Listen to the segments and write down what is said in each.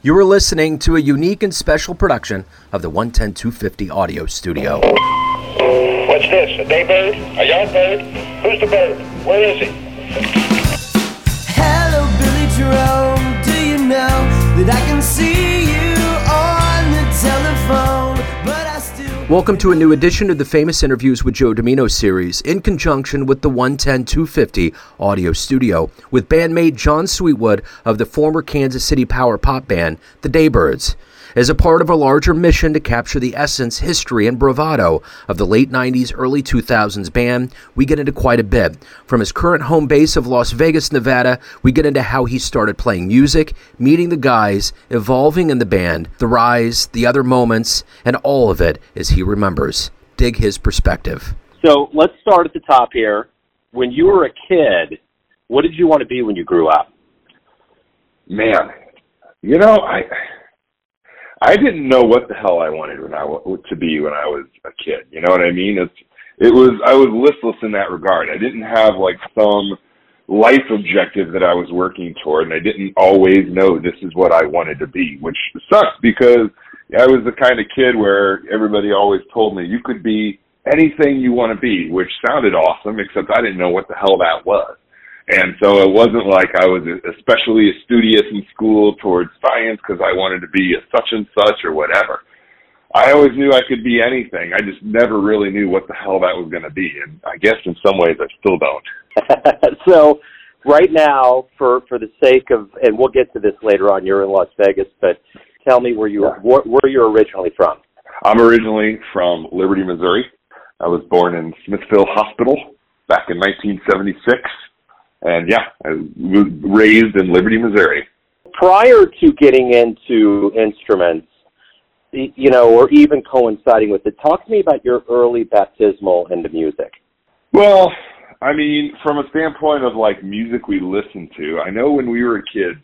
You are listening to a unique and special production of the 110 250 Audio Studio. What's this? A daybird? A young bird? Who's the bird? Where is he? Hello, Billy Jerome. Do you know that I can see Welcome to a new edition of the Famous Interviews with Joe Dimino series in conjunction with the 110 250 Audio Studio with bandmate Jon Sweetwood of the former Kansas City power pop band, the Daybirds. As a part of a larger mission to capture the essence, history, and bravado of the late 90s, early 2000s band, we get into quite a bit. From his current home base of Las Vegas, Nevada, we get into how he started playing music, meeting the guys, evolving in the band, the rise, the other moments, and all of it as he remembers. Dig his perspective. So let's start at the top here. When you were a kid, what did you want to be when you grew up? Man, you know, I I didn't know what the hell I wanted when I to be when I was a kid. You know what I mean? It's it was I was listless in that regard. I didn't have like some life objective that I was working toward, and I didn't always know this is what I wanted to be, which sucks because I was the kind of kid where everybody always told me you could be anything you want to be, which sounded awesome, except I didn't know what the hell that was. And so it wasn't like I was especially studious in school towards science because I wanted to be a such and such or whatever. I always knew I could be anything. I just never really knew what the hell that was going to be. And I guess in some ways I still don't. so right now, for for the sake of, and we'll get to this later on. You're in Las Vegas, but tell me where you Yeah. where, where you're originally from. I'm originally from Liberty, Missouri. I was born in Smithville Hospital back in 1976. And yeah, I was raised in Liberty, Missouri. Prior to getting into instruments, you know, or even coinciding with it, talk to me about your early baptismal into music. Well, I mean, from a standpoint of like music we listened to, I know when we were kids,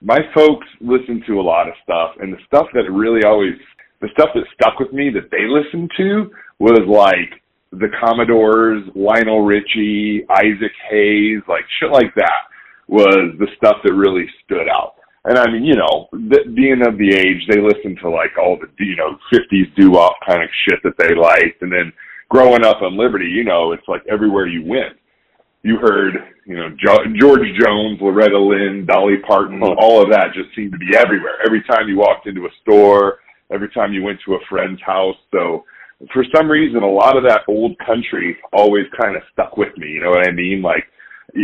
my folks listened to a lot of stuff, and the stuff that really always, the stuff that stuck with me that they listened to was like the Commodores, Lionel Richie, Isaac Hayes, like shit like that was the stuff that really stood out. And I mean, you know, th- being of the age, they listened to like all the, you know, 50s doo-wop kind of shit that they liked. And then growing up on Liberty, you know, it's like everywhere you went, you heard, you know, jo- George Jones, Loretta Lynn, Dolly Parton, oh. all of that just seemed to be everywhere. Every time you walked into a store, every time you went to a friend's house. So for some reason, a lot of that old country always kind of stuck with me. You know what I mean? Like,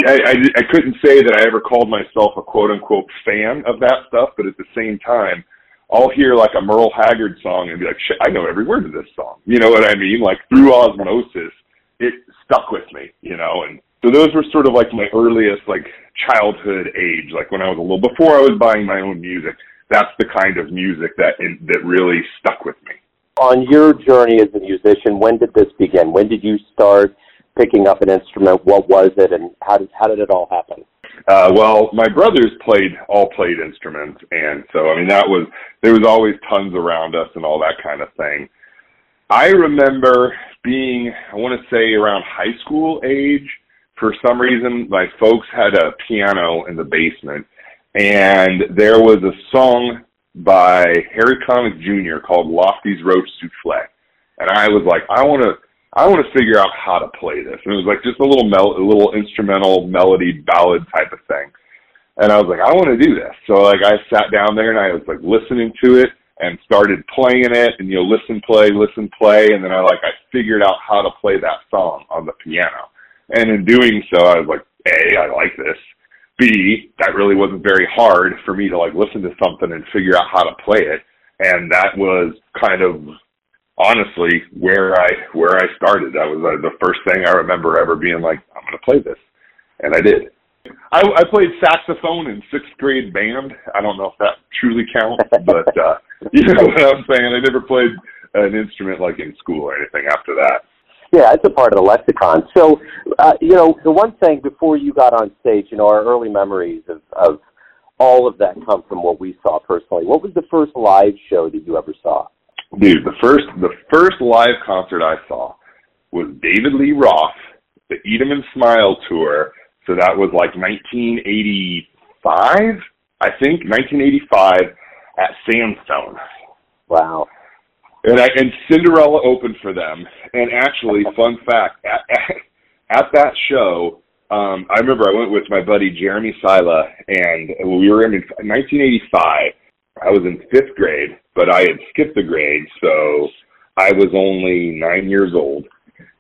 I, I, I couldn't say that I ever called myself a quote unquote fan of that stuff, but at the same time, I'll hear like a Merle Haggard song and be like, shit, I know every word of this song. You know what I mean? Like through osmosis, it stuck with me, you know, and so those were sort of like my earliest like childhood age, like when I was a little, before I was buying my own music, that's the kind of music that, that really stuck with me. On your journey as a musician, when did this begin? When did you start picking up an instrument? What was it, and how did how did it all happen? Uh, well, my brothers played all played instruments, and so I mean that was there was always tons around us and all that kind of thing. I remember being, I want to say around high school age. For some reason, my folks had a piano in the basement, and there was a song by Harry Connick Jr. called Lofty's Roach Souffle, and I was like, I want to. I want to figure out how to play this. And it was like just a little mel- a little instrumental melody ballad type of thing. And I was like, I want to do this. So like I sat down there and I was like listening to it and started playing it and you know listen play listen play and then I like I figured out how to play that song on the piano. And in doing so, I was like, A, I like this. B, that really wasn't very hard for me to like listen to something and figure out how to play it. And that was kind of honestly where I where I started. That was uh, the first thing I remember ever being like, I'm going to play this, and I did. I, I played saxophone in sixth grade band. I don't know if that truly counts, but uh, you know what I'm saying. I never played an instrument like in school or anything after that. Yeah, it's a part of the lexicon. So, uh, you know, the one thing before you got on stage, you know, our early memories of, of all of that come from what we saw personally. What was the first live show that you ever saw? Dude, the first the first live concert I saw was David Lee Roth, the Eat 'em and Smile tour. So that was like 1985, I think, 1985. at Sandstone. Wow. And I and Cinderella opened for them. And actually, fun fact, at, at, at that show, um, I remember I went with my buddy Jeremy Sila, and we were in 1985. I was in fifth grade, but I had skipped a grade, so I was only nine years old.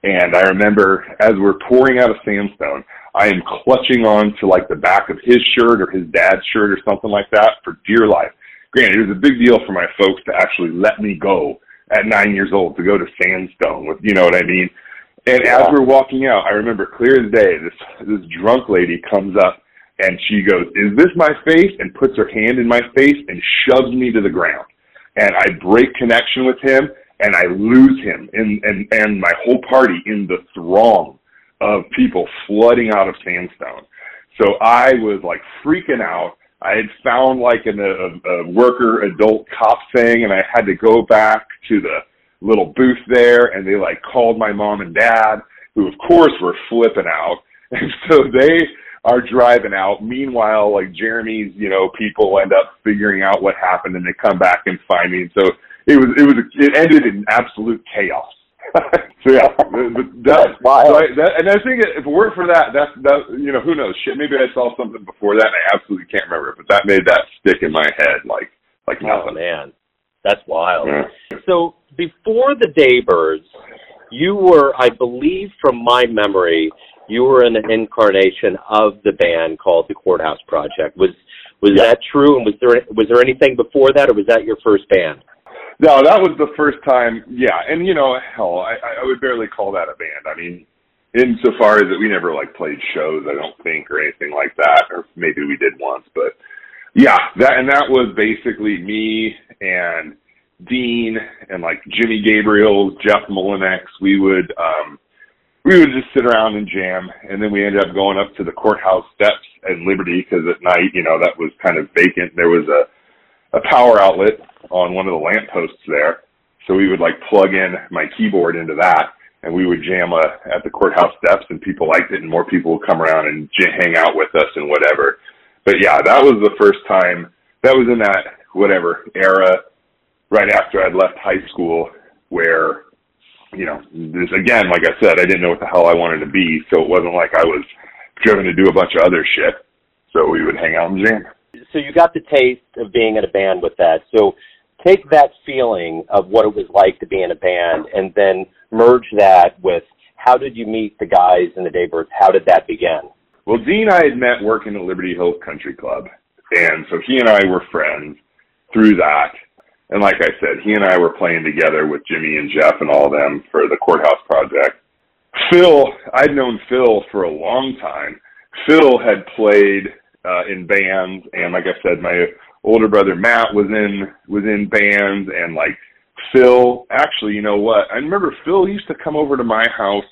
And I remember as we're pouring out of sandstone, I am clutching on to like the back of his shirt or his dad's shirt or something like that for dear life. Granted, it was a big deal for my folks to actually let me go at nine years old to go to sandstone with, you know what I mean? And as we're walking out, I remember clear as day, this this drunk lady comes up and she goes, "Is this my face?" and puts her hand in my face and shoves me to the ground. And I break connection with him and I lose him and and and my whole party in the throng of people flooding out of sandstone. So I was like freaking out. I had found like an, a, a worker adult cop thing and I had to go back to the little booth there and they like called my mom and dad who of course were flipping out. And so they are driving out. Meanwhile like jeremy's you know people end up figuring out what happened and they come back and find me. So it was it was it ended in absolute chaos so yeah that, That's wild. so I, that, and i think if it weren't for that that's that you know who knows shit maybe i saw something before that and i absolutely can't remember it but that made that stick in my head like like oh, nothing. Oh man, that's wild. Yeah. So before the Daybirds, you were, I believe, from my memory, you were an incarnation of the band called the Courthouse Project. Was was Yeah. that true? And was there was there anything before that, or was that your first band? No, that was the first time. Yeah, and you know, hell, I, I would barely call that a band. I mean, insofar as that we never like played shows, I don't think, or anything like that, or maybe we did once, but yeah, that and that was basically me and Dean and like Jimmy Gabriel, Jeff Molinex. We would um we would just sit around and jam, and then we ended up going up to the courthouse steps at Liberty because at night, you know, that was kind of vacant. There was a a power outlet on one of the lampposts there. So we would like plug in my keyboard into that and we would jam uh, at the courthouse steps and people liked it and more people would come around and j- hang out with us and whatever. But yeah, that was the first time that was in that whatever era right after I'd left high school where, you know, this again, like I said, I didn't know what the hell I wanted to be. So it wasn't like I was driven to do a bunch of other shit. So we would hang out and jam. So you got the taste of being in a band with that. So take that feeling of what it was like to be in a band, and then merge that with how did you meet the guys in the Daybirds? How did that begin? Well, Dean and I had met working at Liberty Hill Country Club, and so he and I were friends through that. And like I said, he and I were playing together with Jimmy and Jeff and all of them for the Courthouse Project. Phil, I'd known Phil for a long time. Phil had played uh, in bands, and like I said, my older brother Matt was in was in bands, and like Phil. Actually, you know what? I remember Phil used to come over to my house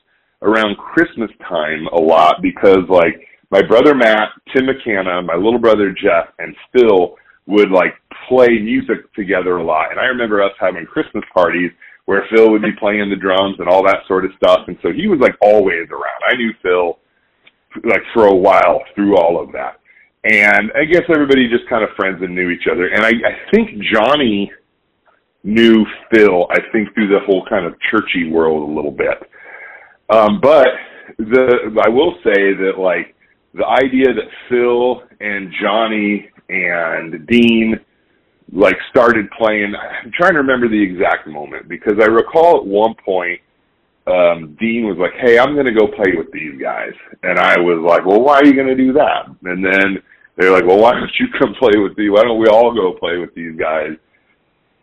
around Christmas time a lot because like my brother Matt, Tim McKenna, my little brother Jeff, and Phil would like play music together a lot. And I remember us having Christmas parties where Phil would be playing the drums and all that sort of stuff. And so he was like always around. I knew Phil like for a while through all of that. And I guess everybody just kind of friends and knew each other. And I, I think Johnny knew Phil, I think through the whole kind of churchy world a little bit. Um, but the I will say that like the idea that Phil and Johnny and Dean like started playing I'm trying to remember the exact moment because I recall at one point um Dean was like, "Hey, I'm going to go play with these guys." And I was like, "Well, why are you going to do that?" And then they're like, "Well, why don't you come play with these? Why don't we all go play with these guys?"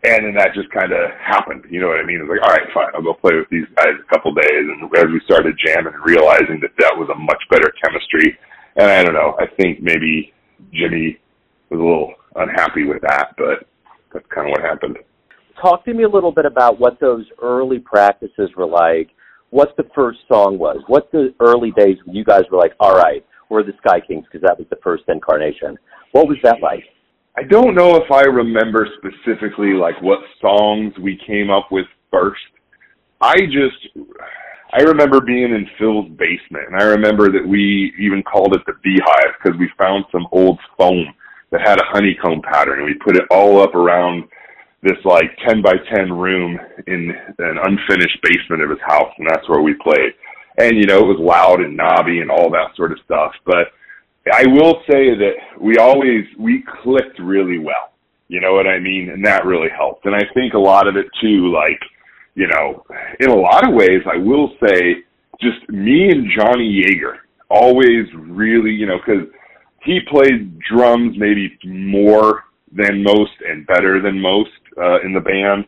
And then that just kind of happened. You know what I mean? It was like, all right, fine, I'll go play with these guys a couple days. And as we started jamming and realizing that that was a much better chemistry, and I don't know, I think maybe Jimmy was a little unhappy with that, but that's kind of what happened. Talk to me a little bit about what those early practices were like. What the first song was. What the early days when you guys were like, all right, we're the Sky Kings because that was the first incarnation. What was that like? I don't know if I remember specifically like what songs we came up with first. I just I remember being in Phil's basement and I remember that we even called it the beehive because we found some old foam that had a honeycomb pattern, and we put it all up around this like 10 by 10 room in an unfinished basement of his house, and that's where we played. And you know, it was loud and knobby and all that sort of stuff. But I will say that we always we clicked really well. You know what I mean? And that really helped. And I think a lot of it too, like, you know, in a lot of ways, I will say, just me and Johnny Yeager always really, you know, because he played drums maybe more than most and better than most uh, in the band,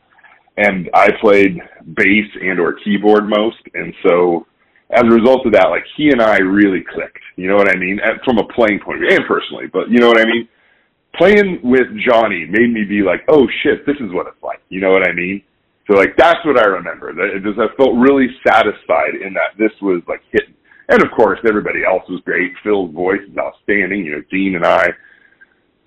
and I played bass and or keyboard most, and so as a result of that, like he and I really clicked. You know what I mean? And from a playing point of view, and personally, but you know what I mean. Playing with Johnny made me be like, oh shit, this is what it's like. You know what I mean? So like that's what I remember. That it just I felt really satisfied in that this was like hitting. And of course, everybody else was great. Phil's voice is outstanding. You know, Dean and I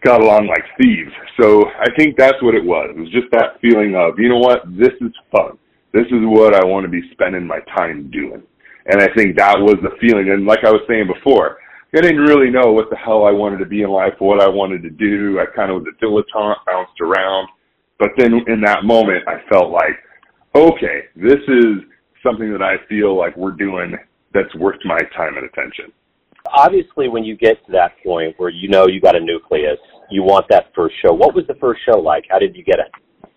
got along like thieves. So I think that's what it was. It was just that feeling of, you know what, this is fun. This is what I want to be spending my time doing. And I think that was the feeling. And like I was saying before, I didn't really know what the hell I wanted to be in life, what I wanted to do. I kind of was a dilettante, bounced around. But then in that moment, I felt like, okay, this is something that I feel like we're doing that's worth my time and attention. Obviously, when you get to that point where you know you got a nucleus, you want that first show. What was the first show like? How did you get it?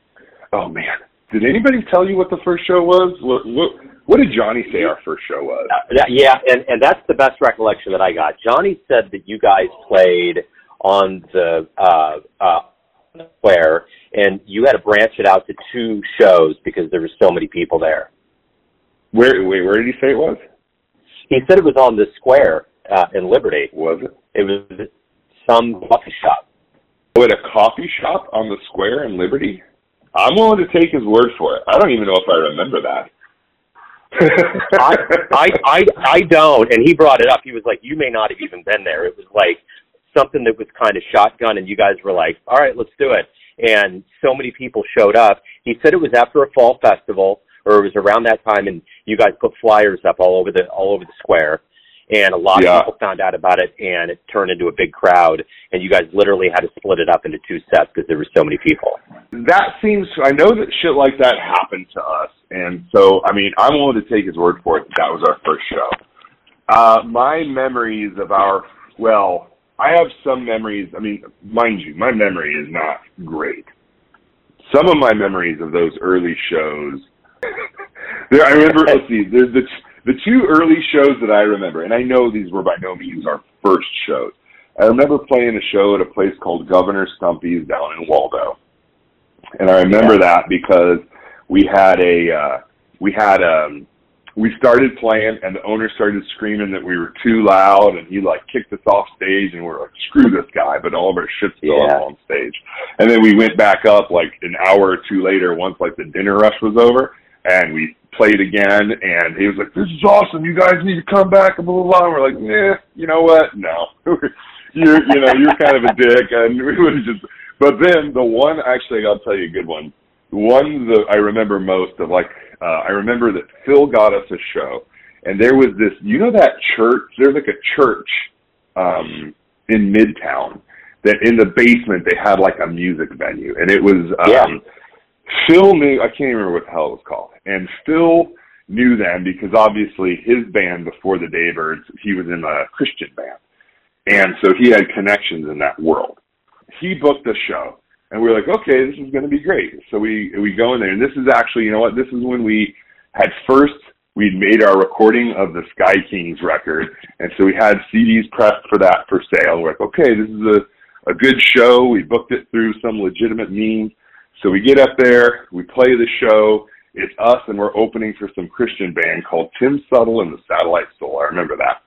Oh man, did anybody tell you what the first show was? What, what, what did Johnny say our first show was? Uh, yeah, and and that's the best recollection that I got. Johnny said that you guys played on the uh, uh, square, and you had to branch it out to two shows because there were so many people there. Where wait, where did he say it was? He said it was on the square uh, in Liberty. Was it? It was some coffee shop. Oh, at a coffee shop on the square in Liberty? I'm willing to take his word for it. I don't even know if I remember that. I, I I I don't. And he brought it up. He was like, "You may not have even been there." It was like something that was kind of shotgun, and you guys were like, "All right, let's do it." And so many people showed up. He said it was after a fall festival, or it was around that time, and you guys put flyers up all over the all over the square and a lot Yeah. of people found out about it and it turned into a big crowd and you guys literally had to split it up into two sets because there were so many people that seems I know that shit like that happened to us, and so I mean I'm willing to take his word for it. That, that was our first show. Uh, my memories of our well, I have some memories. I mean, mind you, my memory is not great. Some of my memories of those early shows. there, I remember. Let's see. There's the the two early shows that I remember, and I know these were by no means our first shows. I remember playing a show at a place called Governor Stumpy's down in Waldo and I remember that because we had a uh, we had um we started playing and the owner started screaming that we were too loud and he like kicked us off stage and we're like screw this guy but all of our shit's still Yeah. on stage and then we went back up like an hour or two later once like the dinner rush was over and we played again and he was like this is awesome you guys need to come back and blah blah blah and we're like yeah you know what no you're you know you're kind of a dick and we would just but then the one, actually, I'll tell you a good one. One that I remember most of, like, uh, I remember that Phil got us a show, and there was this, you know, that church. There's like a church um, in Midtown that in the basement they had like a music venue, and it was um, Yeah. Phil knew. I can't even remember what the hell it was called, and Phil knew them because obviously his band before the Daybirds, he was in a Christian band, and so he had connections in that world he booked a show and we were like, okay, this is going to be great. So we we go in there, and this is actually, you know what? This is when we had first we'd made our recording of the Sky Kings record, and so we had CDs pressed for that for sale. We're like, okay, this is a a good show. We booked it through some legitimate means. So we get up there, we play the show. It's us, and we're opening for some Christian band called Tim Suttle and the Satellite Soul. I remember that.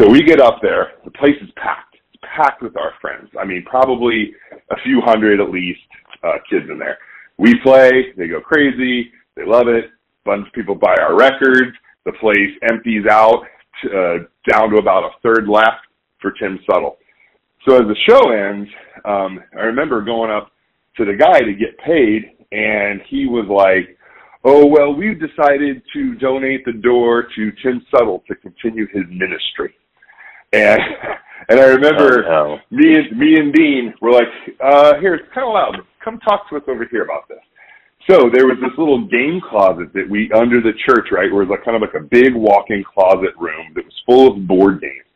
So we get up there. The place is packed. It's packed with our friends. I mean, probably a few hundred at least uh, kids in there. We play. They go crazy. They love it. bunch of people buy our records. The place empties out uh, down to about a third left for Tim Suttle. So as the show ends, um, I remember going up to the guy to get paid, and he was like, "Oh well, we've decided to donate the door to Tim Suttle to continue his ministry." And And I remember Oh, no. me and me and Dean were like, uh, here, it's kind of loud. Come talk to us over here about this. So there was this little game closet that we under the church, right, where it was like kind of like a big walk-in closet room that was full of board games.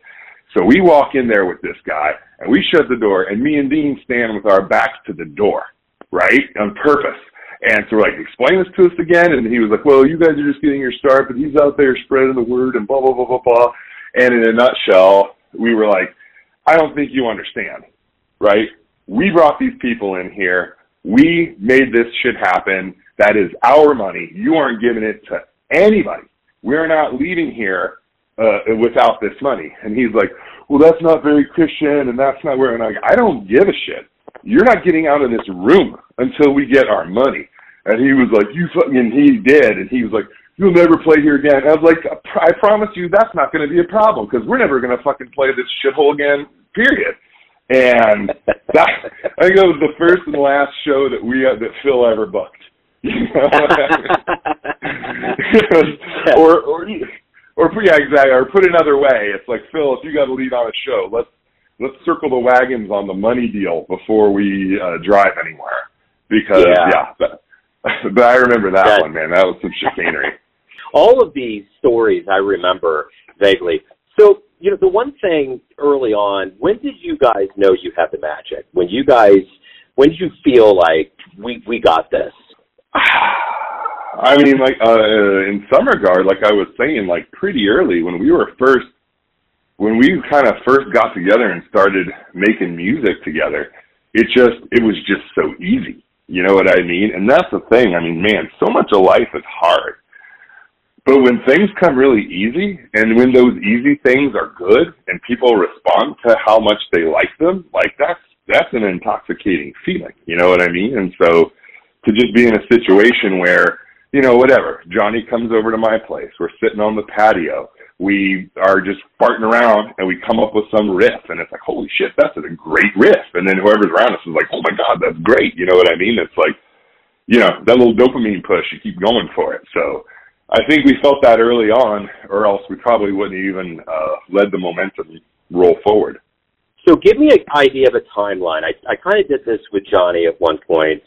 So we walk in there with this guy and we shut the door and me and Dean stand with our backs to the door, right? On purpose. And so we're like, explain this to us again. And he was like, well, you guys are just getting your start, but he's out there spreading the word and blah, blah, blah, blah, blah. And in a nutshell, we were like, I don't think you understand, right? We brought these people in here. We made this shit happen. That is our money. You aren't giving it to anybody. We're not leaving here uh, without this money. And he's like, well, that's not very Christian, and that's not where. And I'm like, I don't give a shit. You're not getting out of this room until we get our money. And he was like, you fucking, and he did. And he was like, you'll never play here again. I was like, I promise you that's not going to be a problem because we're never going to fucking play this shithole again, period. And that, I think that was the first and last show that we, uh, that Phil ever booked. You know? or, or, or yeah, exactly. Or put another way, it's like Phil, if you got to lead on a show, let's let's circle the wagons on the money deal before we uh, drive anywhere. Because Yeah. yeah, but, but I remember that That- one, man. That was some chicanery. all of these stories I remember vaguely. So, you know, the one thing early on, when did you guys know you had the magic? When you guys, when did you feel like we we got this? I mean, like uh, in some regard, like I was saying, like pretty early when we were first, when we kind of first got together and started making music together, it just it was just so easy. You know what I mean? And that's the thing. I mean, man, so much of life is hard. But when things come really easy, and when those easy things are good, and people respond to how much they like them, like that's that's an intoxicating feeling. You know what I mean? And so to just be in a situation where, you know, whatever, Johnny comes over to my place, we're sitting on the patio, we are just farting around and we come up with some riff and it's like, holy shit, that's a great riff. And then whoever's around us is like, oh my God, that's great. You know what I mean? It's like, you know, that little dopamine push, you keep going for it. So I think we felt that early on or else we probably wouldn't even uh, led the momentum roll forward. So, give me an idea of a timeline. I I kind of did this with Johnny at one point.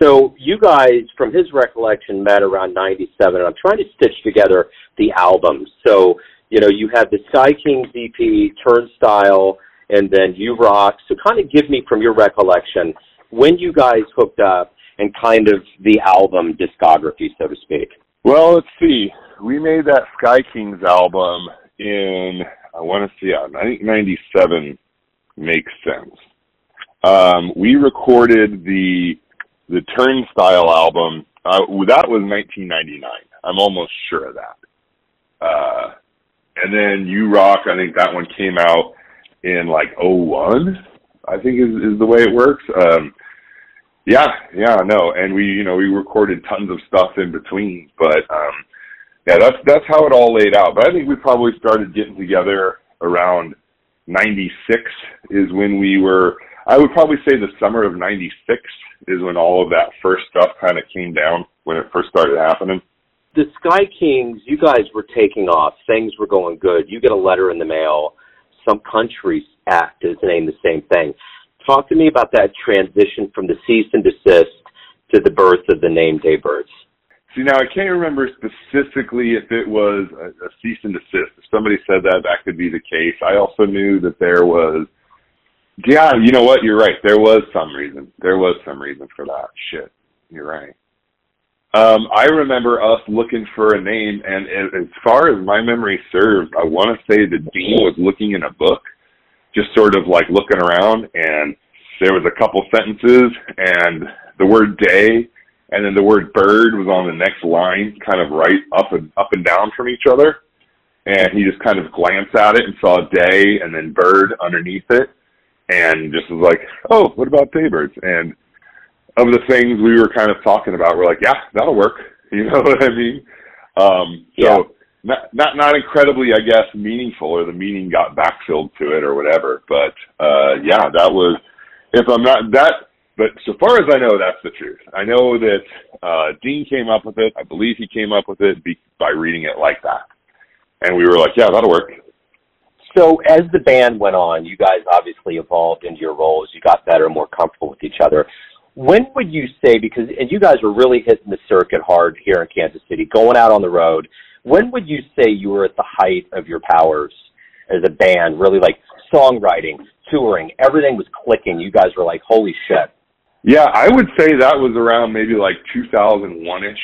So, you guys, from his recollection, met around '97, and I'm trying to stitch together the albums. So, you know, you had the Sky Kings EP, Turnstile, and then You Rock. So, kind of give me from your recollection when you guys hooked up and kind of the album discography, so to speak. Well, let's see. We made that Sky Kings album in I want to see, yeah, I think '97 makes sense. Um, we recorded the the Turnstile album. Uh, that was 1999. I'm almost sure of that. Uh, and then You Rock. I think that one came out in like '01. I think is is the way it works. Um, yeah, yeah, no, and we, you know, we recorded tons of stuff in between, but um, yeah, that's that's how it all laid out. But I think we probably started getting together around '96 is when we were. I would probably say the summer of '96 is when all of that first stuff kind of came down when it first started happening. the Sky Kings, you guys were taking off. Things were going good. You get a letter in the mail. Some countries act is named the same thing. Talk to me about that transition from the cease and desist to the birth of the name day Daybirds. See, now I can't remember specifically if it was a, a cease and desist. If somebody said that, that could be the case. I also knew that there was, yeah, you know what? You're right. There was some reason. There was some reason for that. Shit. You're right. Um, I remember us looking for a name, and as far as my memory serves, I want to say that Dean was looking in a book, just sort of like looking around, and there was a couple sentences, and the word day and then the word bird was on the next line, kind of right up and up and down from each other. And he just kind of glanced at it and saw day and then bird underneath it, and just was like, "Oh, what about daybirds?" And of the things we were kind of talking about, we're like, "Yeah, that'll work." You know what I mean? Um, so Yeah. not not not incredibly, I guess, meaningful, or the meaning got backfilled to it, or whatever. But uh, yeah, that was. If I'm not that but so far as I know, that's the truth. I know that uh, Dean came up with it. I believe he came up with it be, by reading it like that. And we were like, yeah, that'll work. So as the band went on, you guys obviously evolved into your roles. You got better, and more comfortable with each other. When would you say because and you guys were really hitting the circuit hard here in Kansas City, going out on the road. When would you say you were at the height of your powers as a band? Really like songwriting, touring, everything was clicking. You guys were like, "Holy shit!" Yeah, I would say that was around maybe like 2001 ish.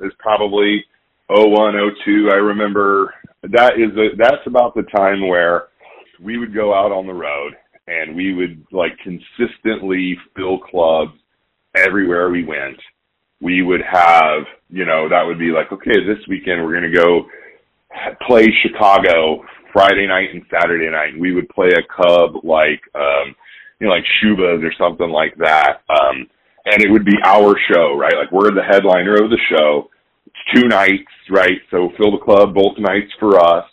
Is probably 01, 02. I remember that is a, that's about the time where we would go out on the road and we would like consistently fill clubs everywhere we went. We would have, you know, that would be like, okay, this weekend we're going to go play Chicago Friday night and Saturday night. We would play a club like, um, you know, like Schubas or something like that. Um, and it would be our show, right? Like we're the headliner of the show. Two nights, right? So fill the club both nights for us.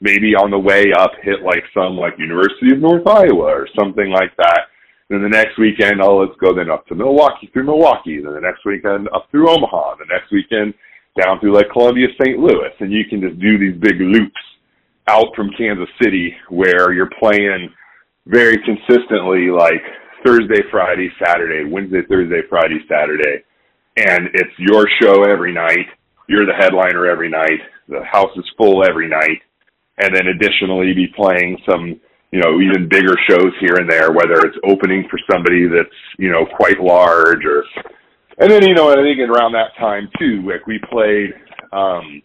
Maybe on the way up, hit like some like University of North Iowa or something like that. Then the next weekend, oh, let's go then up to Milwaukee through Milwaukee. Then the next weekend up through Omaha. The next weekend down through like Columbia, St. Louis. And you can just do these big loops out from Kansas City where you're playing very consistently like Thursday, Friday, Saturday, Wednesday, Thursday, Friday, Saturday. And it's your show every night. You're the headliner every night. The house is full every night. And then additionally be playing some, you know, even bigger shows here and there, whether it's opening for somebody that's, you know, quite large or, and then, you know, I think around that time too, like we played, um,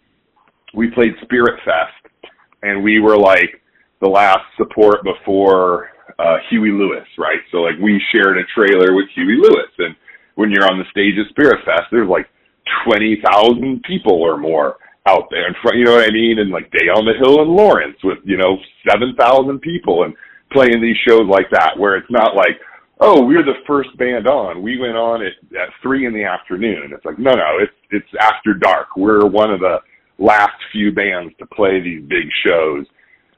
we played Spirit Fest and we were like the last support before uh, Huey Lewis, right? So like we shared a trailer with Huey Lewis, and when you're on the stage at Spirit Fest, there's like twenty thousand people or more out there in front. You know what I mean? And like Day on the Hill in Lawrence with you know seven thousand people and playing these shows like that, where it's not like oh we're the first band on. We went on at at three in the afternoon. It's like no no it's it's after dark. We're one of the last few bands to play these big shows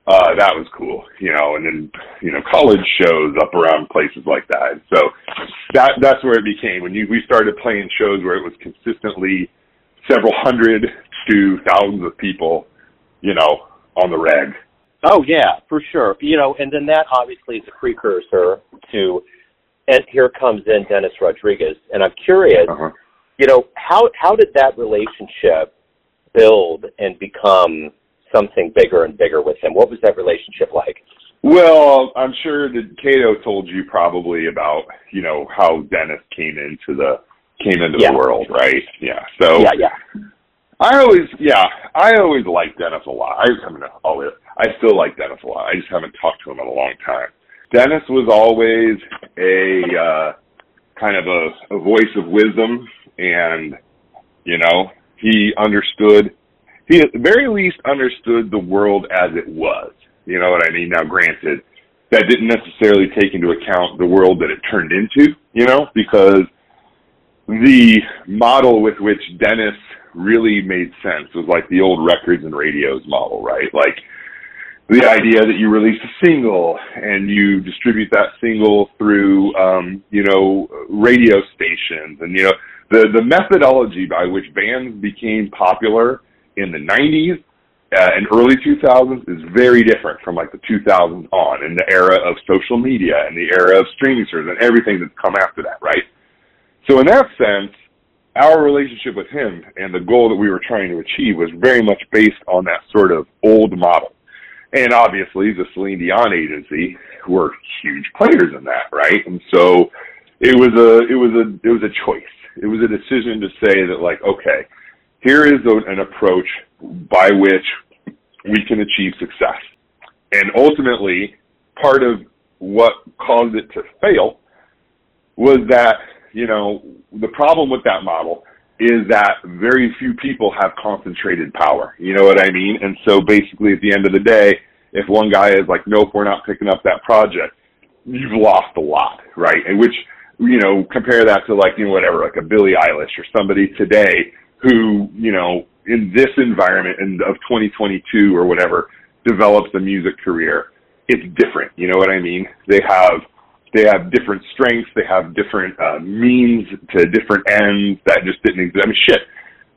uh, that was cool, you know, and then, you know, college shows up around places like that. So that, that's where it became when you, we started playing shows where it was consistently several hundred to thousands of people, you know, on the reg. Oh yeah, for sure. You know, and then that obviously is a precursor to, and here comes in Dennis Rodriguez. And I'm curious, Uh-huh. you know, how, how did that relationship build and become something bigger and bigger with him? What was that relationship like? Well, I'm sure that Cato told you probably about, you know, how Dennis came into the, came into Yeah. the world, right? Yeah. So Yeah, yeah. I always, yeah, I always liked Dennis a lot. I, mean, always, I still like Dennis a lot. I just haven't talked to him in a long time. Dennis was always a uh, kind of a, a voice of wisdom, and you know, he understood. He at the very least understood the world as it was. You know what I mean? Now, granted, that didn't necessarily take into account the world that it turned into. You know, because the model with which Dennis really made sense was like the old records and radios model, right? Like the idea that you release a single and you distribute that single through, um, you know, radio stations and, you know, the, the methodology by which bands became popular in the 90s uh, and early 2000s is very different from like the 2000s on in the era of social media and the era of streaming services and everything that's come after that, right? So in that sense, our relationship with him and the goal that we were trying to achieve was very much based on that sort of old model. And obviously the Celine Dion agency were huge players in that, right? And so it was a it was a it was a choice. It was a decision to say that like, okay, here is a, an approach by which we can achieve success. And ultimately, part of what caused it to fail was that, you know, the problem with that model is that very few people have concentrated power. You know what I mean? And so basically at the end of the day, if one guy is like, nope, we're not picking up that project, you've lost a lot, right? And which, you know, compare that to like, you know, whatever, like a Billie Eilish or somebody today who, you know, in this environment and of 2022 or whatever, develops a music career. It's different. You know what I mean? They have, they have different strengths. They have different uh, means to different ends that just didn't exist. I mean, shit.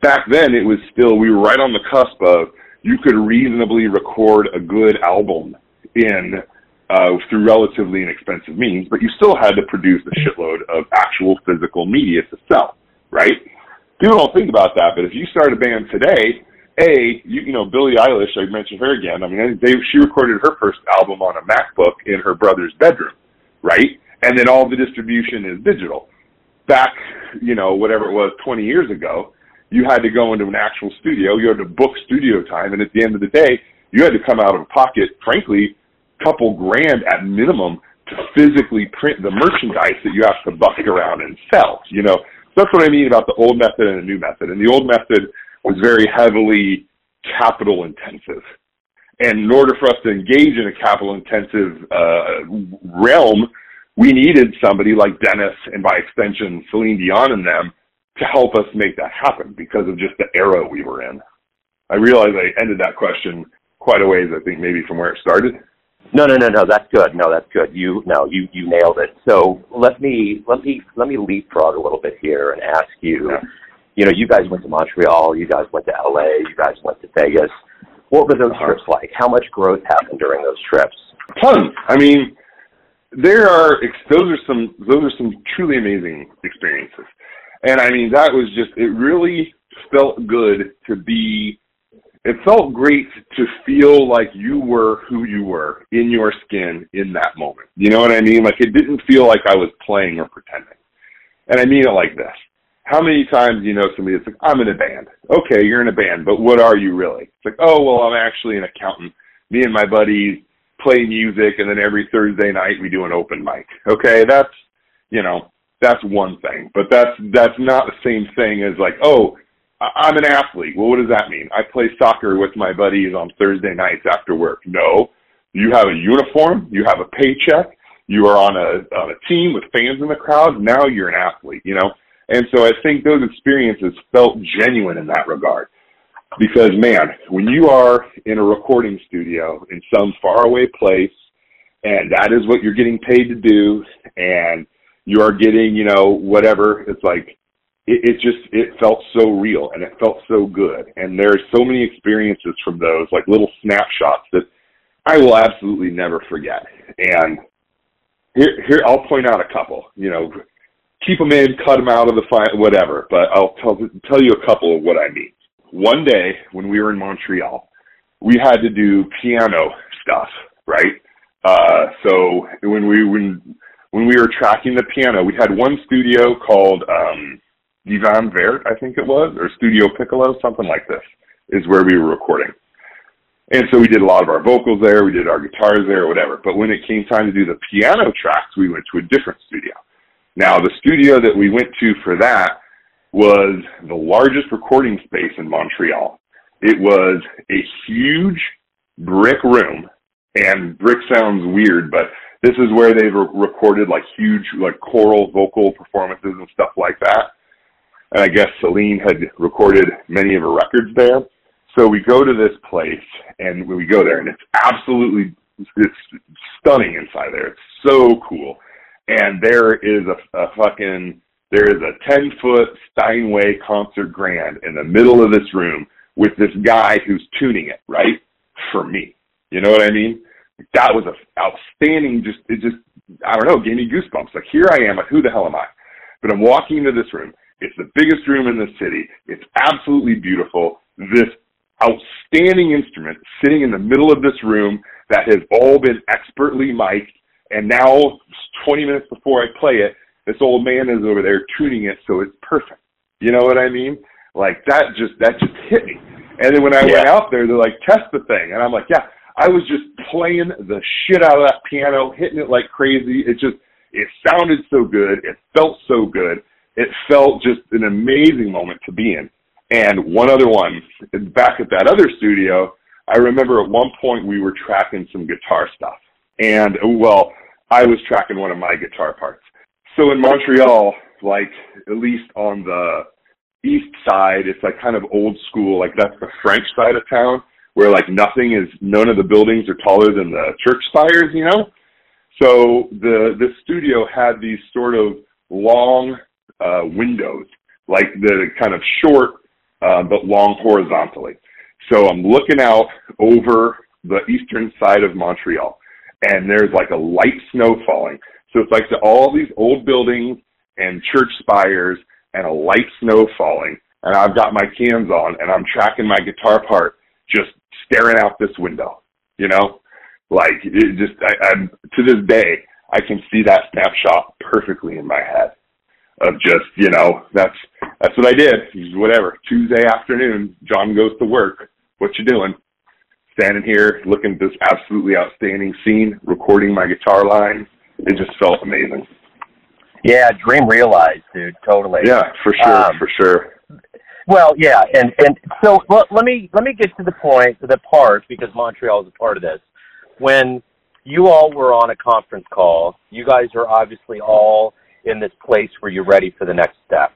Back then, it was still we were right on the cusp of you could reasonably record a good album in uh, through relatively inexpensive means, but you still had to produce a shitload of actual physical media to sell, right? People don't think about that, but if you start a band today, a you, you know Billie Eilish, I mentioned her again. I mean, they, she recorded her first album on a MacBook in her brother's bedroom, right? And then all the distribution is digital. Back, you know, whatever it was, 20 years ago, you had to go into an actual studio. You had to book studio time, and at the end of the day, you had to come out of pocket, frankly, couple grand at minimum to physically print the merchandise that you have to buck around and sell. You know, that's what I mean about the old method and the new method. And the old method was very heavily capital intensive. And in order for us to engage in a capital intensive uh, realm, we needed somebody like Dennis and by extension Celine Dion and them to help us make that happen because of just the era we were in. I realize I ended that question quite a ways, I think maybe from where it started. No, no, no, no. That's good. No, that's good. You no, you you nailed it. So let me let me let me leapfrog a little bit here and ask you. Yeah. You know, you guys went to Montreal. You guys went to LA. You guys went to Vegas. What were those uh-huh. trips like? How much growth happened during those trips? Tons. I mean, there are those are some those are some truly amazing experiences, and I mean that was just it really felt good to be it felt great to feel like you were who you were in your skin in that moment. You know what I mean? Like it didn't feel like I was playing or pretending. And I mean it like this. How many times you know somebody that's like, I'm in a band. Okay, you're in a band, but what are you really? It's like, oh well I'm actually an accountant. Me and my buddies play music and then every Thursday night we do an open mic. Okay, that's you know, that's one thing. But that's that's not the same thing as like, oh, I'm an athlete. Well, what does that mean? I play soccer with my buddies on Thursday nights after work. No, you have a uniform, you have a paycheck, you are on a on a team with fans in the crowd. Now you're an athlete, you know. And so I think those experiences felt genuine in that regard. Because man, when you are in a recording studio in some faraway place, and that is what you're getting paid to do, and you are getting, you know, whatever, it's like it, it just it felt so real and it felt so good. And there's so many experiences from those, like little snapshots that I will absolutely never forget. And here, here I'll point out a couple. You know, keep them in, cut them out of the file, whatever. But I'll tell tell you a couple of what I mean. One day when we were in Montreal, we had to do piano stuff, right? Uh, so when we when when we were tracking the piano, we had one studio called um, Divan Vert, I think it was, or Studio Piccolo, something like this, is where we were recording. And so we did a lot of our vocals there, we did our guitars there, whatever. But when it came time to do the piano tracks, we went to a different studio. Now, the studio that we went to for that was the largest recording space in Montreal. It was a huge brick room, and brick sounds weird, but this is where they re- recorded like huge, like choral vocal performances and stuff like that and I guess Celine had recorded many of her records there. So we go to this place and we go there and it's absolutely it's stunning inside there. It's so cool. And there is a, a fucking there is a ten foot Steinway concert grand in the middle of this room with this guy who's tuning it, right? For me. You know what I mean? That was a outstanding just it just I don't know, gave me goosebumps. Like here I am, like who the hell am I? But I'm walking into this room it's the biggest room in the city. It's absolutely beautiful. This outstanding instrument sitting in the middle of this room that has all been expertly mic'd. And now, 20 minutes before I play it, this old man is over there tuning it so it's perfect. You know what I mean? Like that just that just hit me. And then when I yeah. went out there, they're like, test the thing, and I'm like, yeah. I was just playing the shit out of that piano, hitting it like crazy. It just it sounded so good. It felt so good it felt just an amazing moment to be in. And one other one, back at that other studio, I remember at one point we were tracking some guitar stuff. And, well, I was tracking one of my guitar parts. So in Montreal, like, at least on the east side, it's like kind of old school, like that's the French side of town, where like nothing is, none of the buildings are taller than the church spires, you know? So the, the studio had these sort of long uh, windows, like the kind of short uh, but long horizontally. So I'm looking out over the eastern side of Montreal, and there's like a light snow falling. So it's like the, all these old buildings and church spires and a light snow falling, and I've got my cans on and I'm tracking my guitar part, just staring out this window. You know, like it just I, I'm to this day I can see that snapshot perfectly in my head of just you know that's that's what I did. Whatever Tuesday afternoon, John goes to work. What you doing? Standing here looking at this absolutely outstanding scene, recording my guitar line. It just felt amazing. Yeah, dream realized, dude. Totally. Yeah, for sure, um, for sure. Well, yeah, and and so well, let me let me get to the point, to the part because Montreal is a part of this. When you all were on a conference call, you guys are obviously all in this place where you're ready for the next step.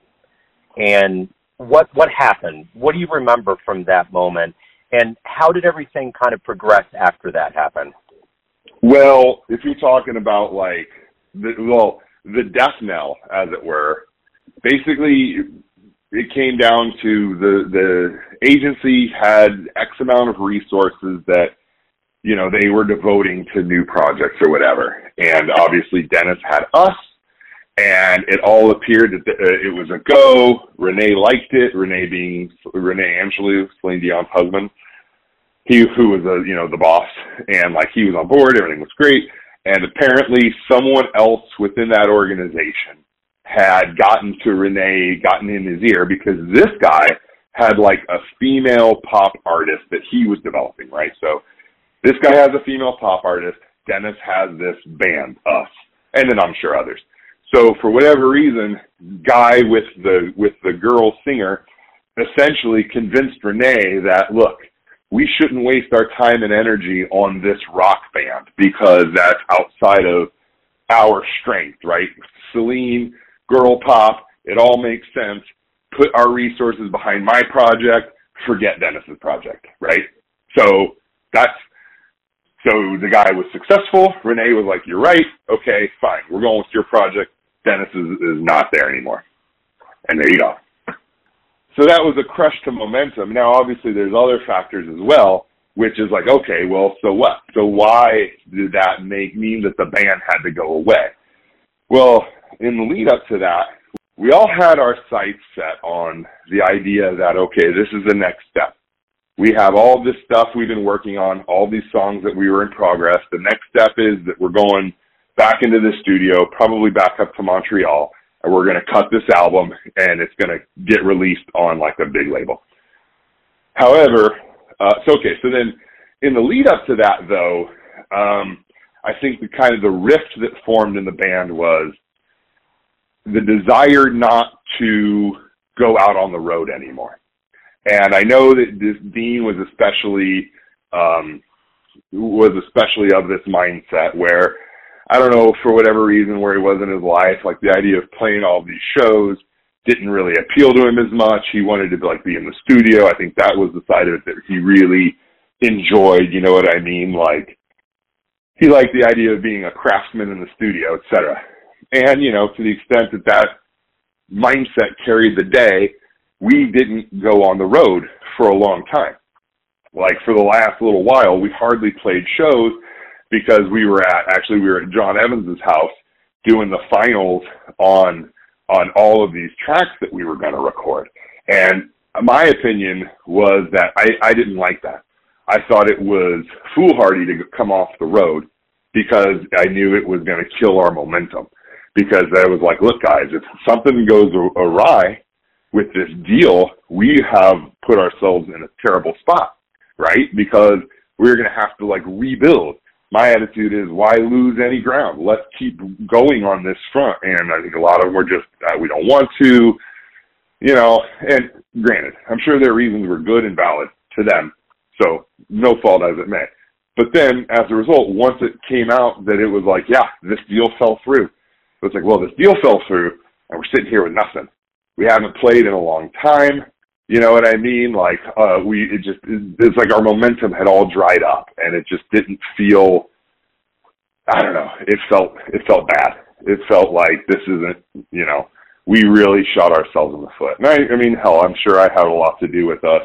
And what what happened? What do you remember from that moment? And how did everything kind of progress after that happened? Well, if you're talking about like the well, the death knell, as it were, basically it came down to the the agency had X amount of resources that you know they were devoting to new projects or whatever, and obviously Dennis had us, and it all appeared that uh, it was a go. René liked it. René being René Angélil, Celine Dion's husband, he who was a you know the boss, and like he was on board. Everything was great, and apparently someone else within that organization had gotten to René, gotten in his ear because this guy had like a female pop artist that he was developing, right? So this guy has a female pop artist. Dennis has this band, us, and then I'm sure others. So for whatever reason, guy with the with the girl singer essentially convinced René that look, we shouldn't waste our time and energy on this rock band because that's outside of our strength, right? Celine girl pop. It all makes sense. Put our resources behind my project. Forget Dennis's project, right? So that's so the guy was successful. René was like, "You're right. Okay, fine. We're going with your project. Dennis is, is not there anymore." And there you go. So that was a crush to momentum. Now, obviously, there's other factors as well, which is like, okay, well, so what? So why did that make mean that the band had to go away? Well, in the lead up to that, we all had our sights set on the idea that, okay, this is the next step. We have all this stuff we've been working on, all these songs that we were in progress. The next step is that we're going back into the studio, probably back up to Montreal, and we're going to cut this album and it's going to get released on like a big label. However, uh, so okay, so then in the lead up to that though, um, I think the kind of the rift that formed in the band was the desire not to go out on the road anymore. And I know that this Dean was especially um, was especially of this mindset where I don't know for whatever reason where he was in his life, like the idea of playing all these shows didn't really appeal to him as much. He wanted to like be in the studio. I think that was the side of it that he really enjoyed. You know what I mean? Like he liked the idea of being a craftsman in the studio, etc. And, you know, to the extent that that mindset carried the day, we didn't go on the road for a long time. Like for the last little while, we hardly played shows because we were at, actually we were at John Evans's house doing the finals on, on all of these tracks that we were going to record. And my opinion was that I, I didn't like that. I thought it was foolhardy to come off the road because I knew it was going to kill our momentum. Because I was like, look, guys, if something goes awry with this deal, we have put ourselves in a terrible spot, right? Because we're going to have to like rebuild. My attitude is, why lose any ground? Let's keep going on this front. And I think a lot of them were just, uh, we don't want to, you know, and granted, I'm sure their reasons were good and valid to them. So no fault as it may. But then, as a result, once it came out that it was like, yeah, this deal fell through, it was like, well, this deal fell through, and we're sitting here with nothing. We haven't played in a long time. You know what I mean? Like, uh, we, it just, it's like our momentum had all dried up, and it just didn't feel, I don't know, it felt, it felt bad. It felt like this isn't, you know, we really shot ourselves in the foot. And I, I mean, hell, I'm sure I had a lot to do with us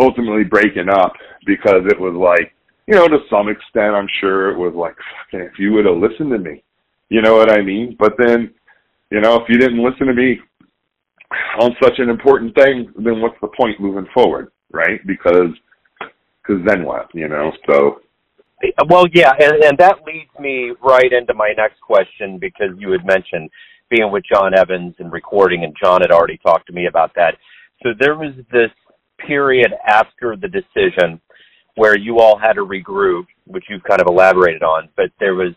ultimately breaking up because it was like, you know, to some extent, I'm sure it was like, fucking, if you would have listened to me, you know what I mean? But then, you know, if you didn't listen to me on such an important thing, then what's the point moving forward, right? Because, because then what, you know? So. Well, yeah, and, and that leads me right into my next question because you had mentioned being with John Evans and recording, and John had already talked to me about that. So there was this period after the decision where you all had to regroup, which you've kind of elaborated on, but there was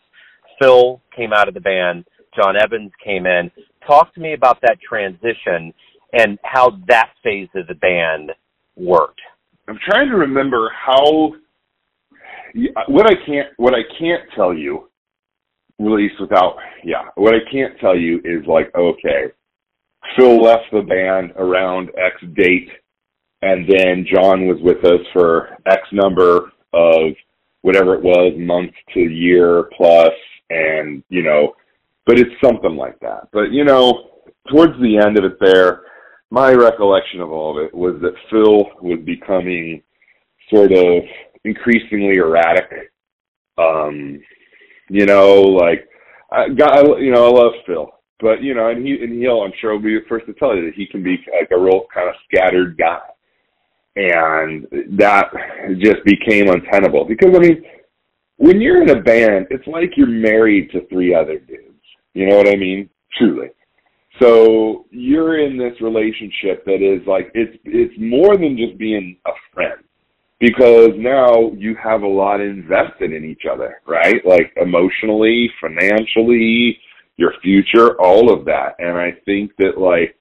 Phil came out of the band, John Evans came in. Talk to me about that transition and how that phase of the band worked. I'm trying to remember how what I can't what I can't tell you release without yeah what I can't tell you is like okay Phil left the band around X date and then John was with us for X number of whatever it was, month to year plus, and you know, but it's something like that. But you know, towards the end of it, there, my recollection of all of it was that Phil was becoming sort of increasingly erratic. Um, you know, like I got, you know, I love Phil, but you know, and he and he'll, I'm sure, will be the first to tell you that he can be like a real kind of scattered guy and that just became untenable because I mean, when you're in a band, it's like you're married to three other dudes. You know what I mean? Truly. So you're in this relationship that is like it's it's more than just being a friend because now you have a lot invested in each other, right? Like emotionally, financially, your future, all of that. And I think that like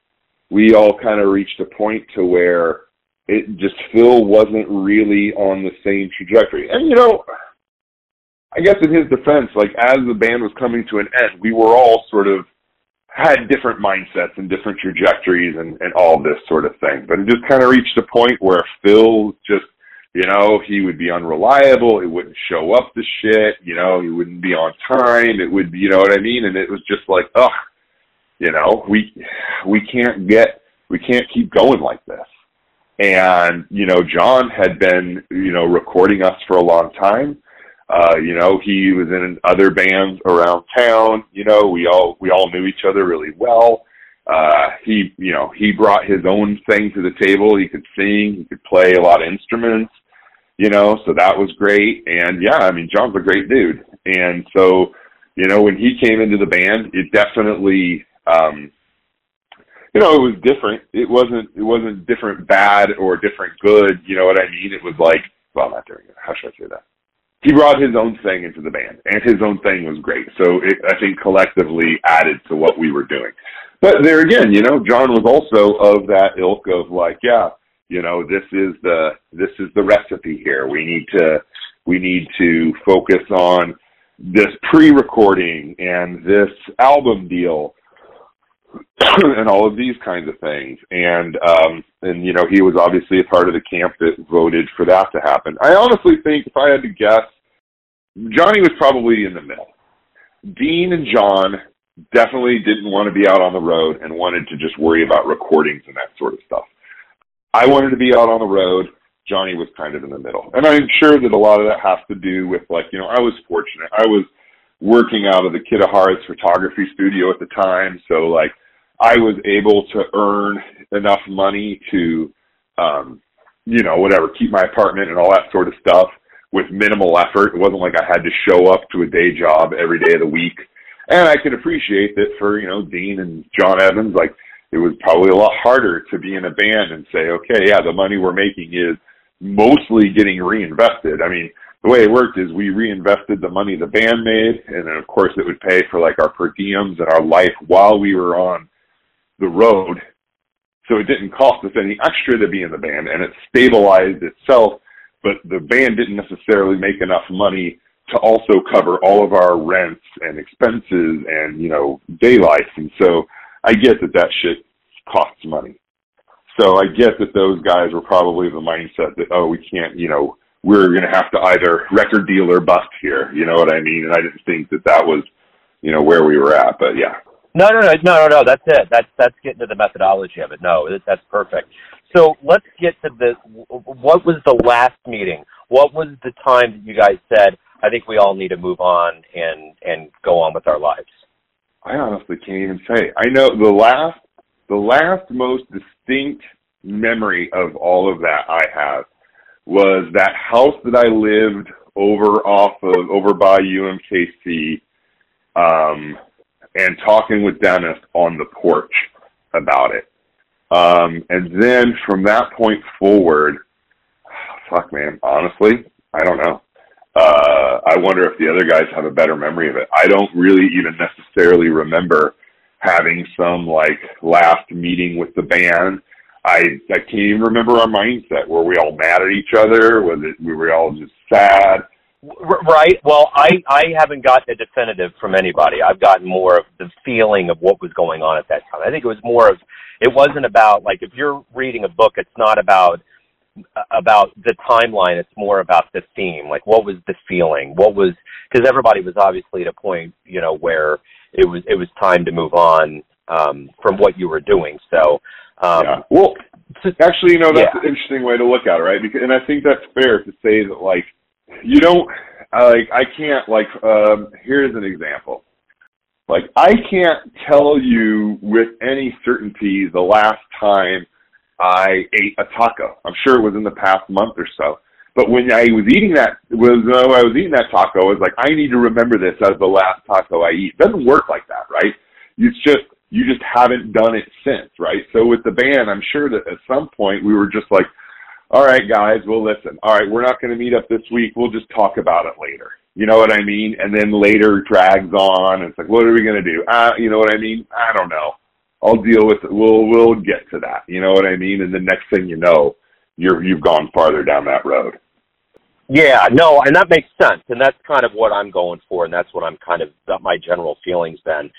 we all kind of reached a point to where it just Phil wasn't really on the same trajectory. And you know, I guess in his defense, like as the band was coming to an end, we were all sort of had different mindsets and different trajectories and, and all this sort of thing. But it just kind of reached a point where Phil just, you know, he would be unreliable. He wouldn't show up to shit. You know, he wouldn't be on time. It would, you know what I mean? And it was just like, ugh, you know, we we can't get, we can't keep going like this. And, you know, John had been, you know, recording us for a long time. Uh, you know, he was in other bands around town. You know, we all, we all knew each other really well. Uh, he, you know, he brought his own thing to the table. He could sing, he could play a lot of instruments, you know, so that was great. And yeah, I mean, John's a great dude. And so, you know, when he came into the band, it definitely, um, you know, it was different. It wasn't it wasn't different bad or different good. You know what I mean? It was like, well, not doing it. How should I say that? He brought his own thing into the band, and his own thing was great. So it, I think collectively added to what we were doing. But there again, you know, John was also of that ilk of like, yeah, you know, this is the this is the recipe here. We need to we need to focus on this pre-recording and this album deal and all of these kinds of things. And um and you know, he was obviously a part of the camp that voted for that to happen. I honestly think if I had to guess, Johnny was probably in the middle. Dean and John definitely didn't want to be out on the road and wanted to just worry about recordings and that sort of stuff. I wanted to be out on the road. Johnny was kind of in the middle. And I'm sure that a lot of that has to do with like, you know, I was fortunate. I was working out of the Kitahara's photography studio at the time. So like I was able to earn enough money to, um, you know, whatever, keep my apartment and all that sort of stuff with minimal effort. It wasn't like I had to show up to a day job every day of the week. And I can appreciate that for, you know, Dean and John Evans, like it was probably a lot harder to be in a band and say, okay, yeah, the money we're making is mostly getting reinvested. I mean, the way it worked is we reinvested the money the band made, and then of course it would pay for like our per diems and our life while we were on the road. So it didn't cost us any extra to be in the band, and it stabilized itself. But the band didn't necessarily make enough money to also cover all of our rents and expenses and you know day life. And so I get that that shit costs money. So I get that those guys were probably the mindset that oh we can't you know we're going to have to either record deal or bust here. You know what I mean? And I didn't think that that was, you know, where we were at. But yeah. No, no, no, no, no, no. That's it. That's that's getting to the methodology of it. No, that's perfect. So let's get to the. What was the last meeting? what was the time that you guys said, I think we all need to move on and and go on with our lives? I honestly can't even say. I know the last the last most distinct memory of all of that I have was that house that I lived over off of over by UMKC um and talking with Dennis on the porch about it. Um and then from that point forward fuck man, honestly, I don't know. Uh, I wonder if the other guys have a better memory of it. I don't really even necessarily remember having some like last meeting with the band. I I can't even remember our mindset. Were we all mad at each other? Was it we were all just sad? Right. Well, I I haven't gotten a definitive from anybody. I've gotten more of the feeling of what was going on at that time. I think it was more of it wasn't about like if you're reading a book, it's not about about the timeline. It's more about the theme. Like, what was the feeling? What was because everybody was obviously at a point, you know, where it was it was time to move on um, from what you were doing. So, um, yeah. Well, actually, you know, that's yeah. an interesting way to look at it, right? Because, and I think that's fair to say that, like, you don't like I can't like. Um, here's an example. Like, I can't tell you with any certainty the last time I ate a taco. I'm sure it was in the past month or so. But when I was eating that, was uh, I was eating that taco, I was like, I need to remember this as the last taco I eat. It doesn't work like that, right? It's just you just haven't done it since, right? So with the band, I'm sure that at some point we were just like, all right, guys, well, listen, all right, we're not going to meet up this week. We'll just talk about it later. You know what I mean? And then later drags on. It's like, what are we going to do? Uh, you know what I mean? I don't know. I'll deal with it. We'll we'll get to that. You know what I mean? And the next thing you know, you're you've gone farther down that road. Yeah, no, and that makes sense, and that's kind of what I'm going for, and that's what I'm kind of my general feelings then.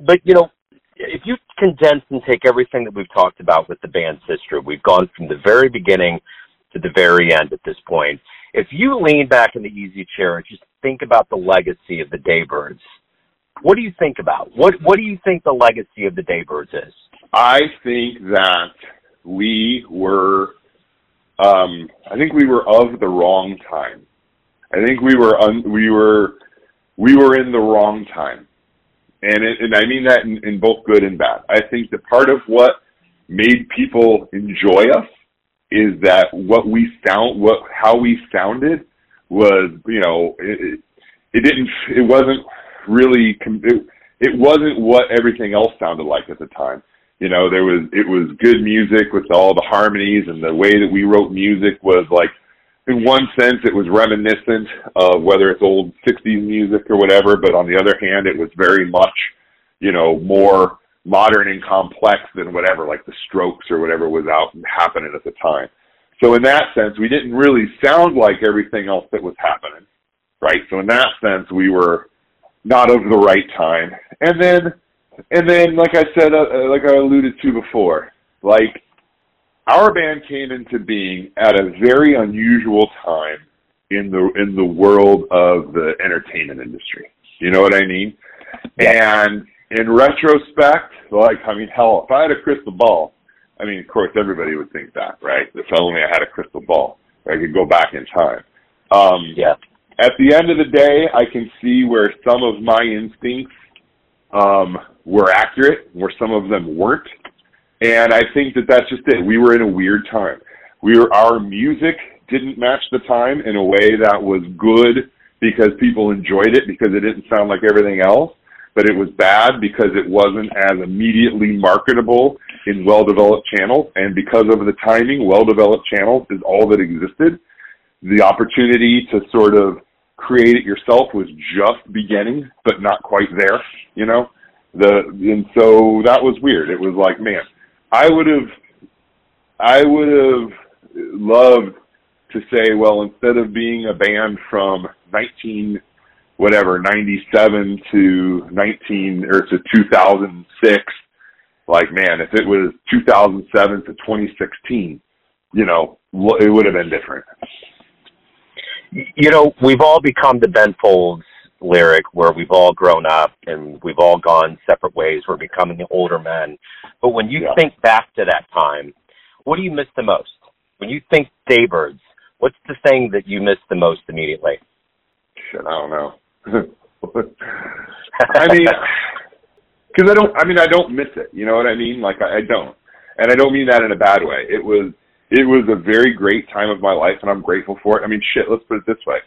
But you know, if you condense and take everything that we've talked about with the band's history, we've gone from the very beginning to the very end at this point. If you lean back in the easy chair and just think about the legacy of the Daybirds, what do you think about? What What do you think the legacy of the Daybirds is? I think that we were, um, I think we were of the wrong time. I think we were un, we were we were in the wrong time, and it, and I mean that in, in both good and bad. I think that part of what made people enjoy us is that what we sound what how we sounded was you know it, it didn't it wasn't really it, it wasn't what everything else sounded like at the time. You know, there was it was good music with all the harmonies and the way that we wrote music was like in one sense it was reminiscent of whether it's old 60s music or whatever, but on the other hand it was very much, you know, more modern and complex than whatever like the Strokes or whatever was out and happening at the time. So in that sense, we didn't really sound like everything else that was happening, right? So in that sense, we were not of the right time. And then, and then, like I said, uh, uh, like I alluded to before, like our band came into being at a very unusual time in the in the world of the entertainment industry. You know what I mean? And in retrospect, like I mean, hell, if I had a crystal ball, I mean, of course, everybody would think that, right? If only I had a crystal ball, I could go back in time. Um, Yeah. at the end of the day, I can see where some of my instincts um, were accurate, where some of them weren't, and I think that that's just it. We were in a weird time. We were our music didn't match the time in a way that was good because people enjoyed it because it didn't sound like everything else, but it was bad because it wasn't as immediately marketable in well-developed channels, and because of the timing, well-developed channels is all that existed the opportunity to sort of create it yourself was just beginning, but not quite there, you know? The and so that was weird. It was like, man, I would have I would have loved to say, well, instead of being a band from nineteen whatever, ninety seven to nineteen or to two thousand six, like man, if it was two thousand seven to twenty sixteen, you know, it would have been different you know, we've all become the Ben Folds lyric where we've all grown up and we've all gone separate ways. We're becoming older men. But when you Yeah. think back to that time, what do you miss the most? When you think Daybirds, What's the thing that you miss the most immediately? Shit, I don't know. I mean, because I don't. I mean, I don't miss it. You know what I mean? Like I, I don't, and I don't mean that in a bad way. It was it was a very great time of my life, and I'm grateful for it. I mean, shit. Let's put it this way.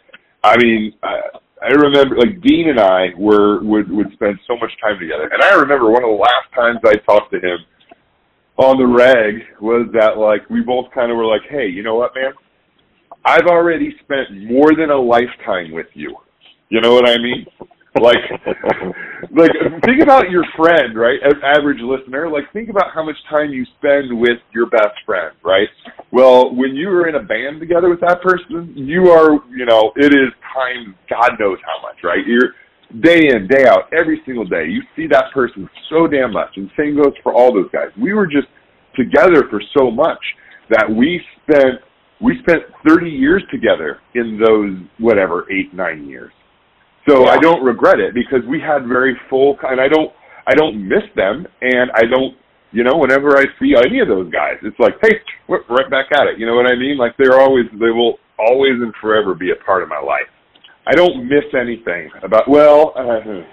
I mean, I, I remember like Dean and I were would would spend so much time together, and I remember one of the last times I talked to him on the reg was that like we both kind of were like, hey, you know what, man? I've already spent more than a lifetime with you. You know what I mean? like like think about your friend right? As average listener like think about how much time you spend with your best friend right? Well when you are in a band together with that person you are you know it is time god knows how much right? You're day in day out every single day you see that person so damn much. And same goes for all those guys. We were just together for so much that we spent we spent 30 years together in those whatever eight nine years so yeah. I don't regret it because we had very full, and I don't, I don't miss them, and I don't, you know, whenever I see any of those guys, it's like, hey, we're right back at it. You know what I mean? Like they're always, they will always and forever be a part of my life. I don't miss anything about. Well, uh,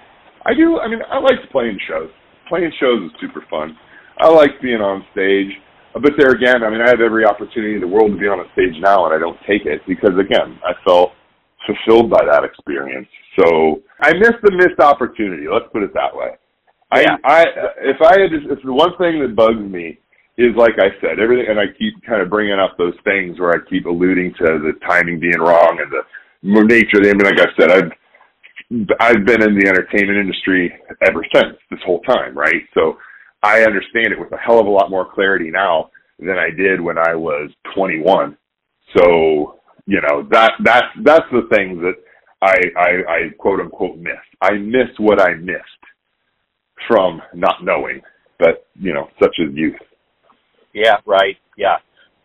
I do. I mean, I like playing shows. Playing shows is super fun. I like being on stage. But there again, I mean, I have every opportunity in the world to be on a stage now, and I don't take it because, again, I felt fulfilled by that experience. So I missed the missed opportunity. Let's put it that way. Yeah. I, I, if I had, if the one thing that bugs me is like I said, everything, and I keep kind of bringing up those things where I keep alluding to the timing being wrong and the nature of the. I mean, like I said, I've I've been in the entertainment industry ever since this whole time, right? So I understand it with a hell of a lot more clarity now than I did when I was 21. So you know that that's that's the thing that I, I, I quote unquote missed. I missed what I missed from not knowing, but you know, such as youth. Yeah, right. Yeah.